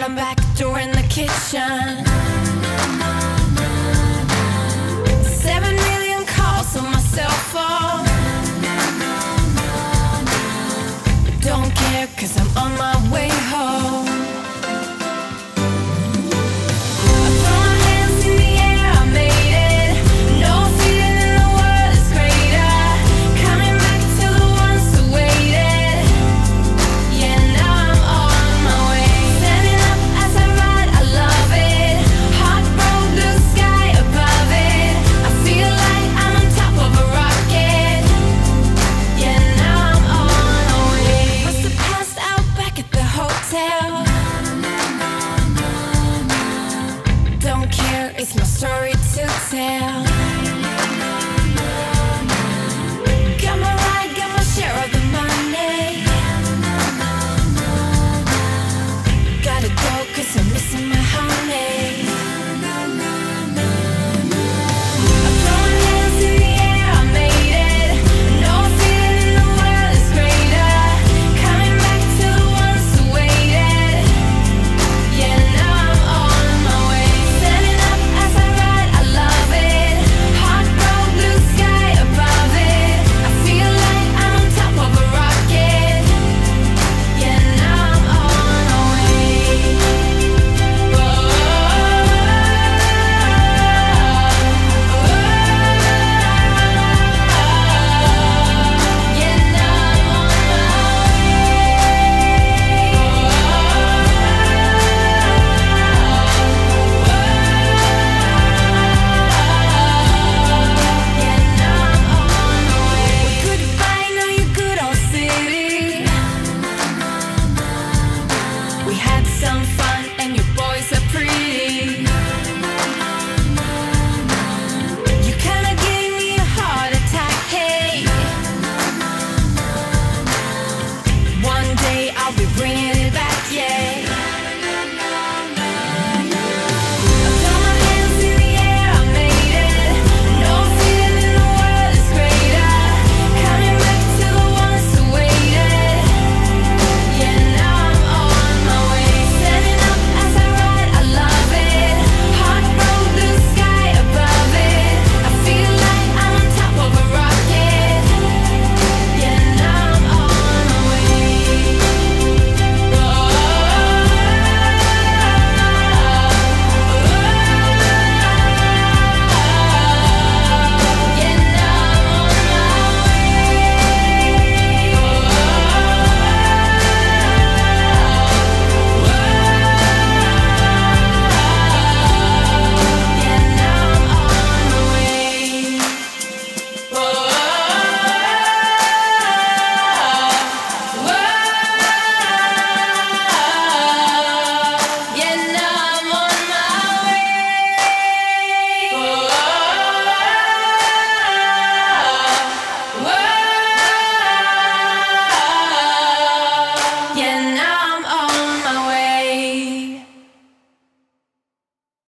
found a back door in the kitchen. Seven million calls on my cell phone. Don't care, cause I'm on my story to tell.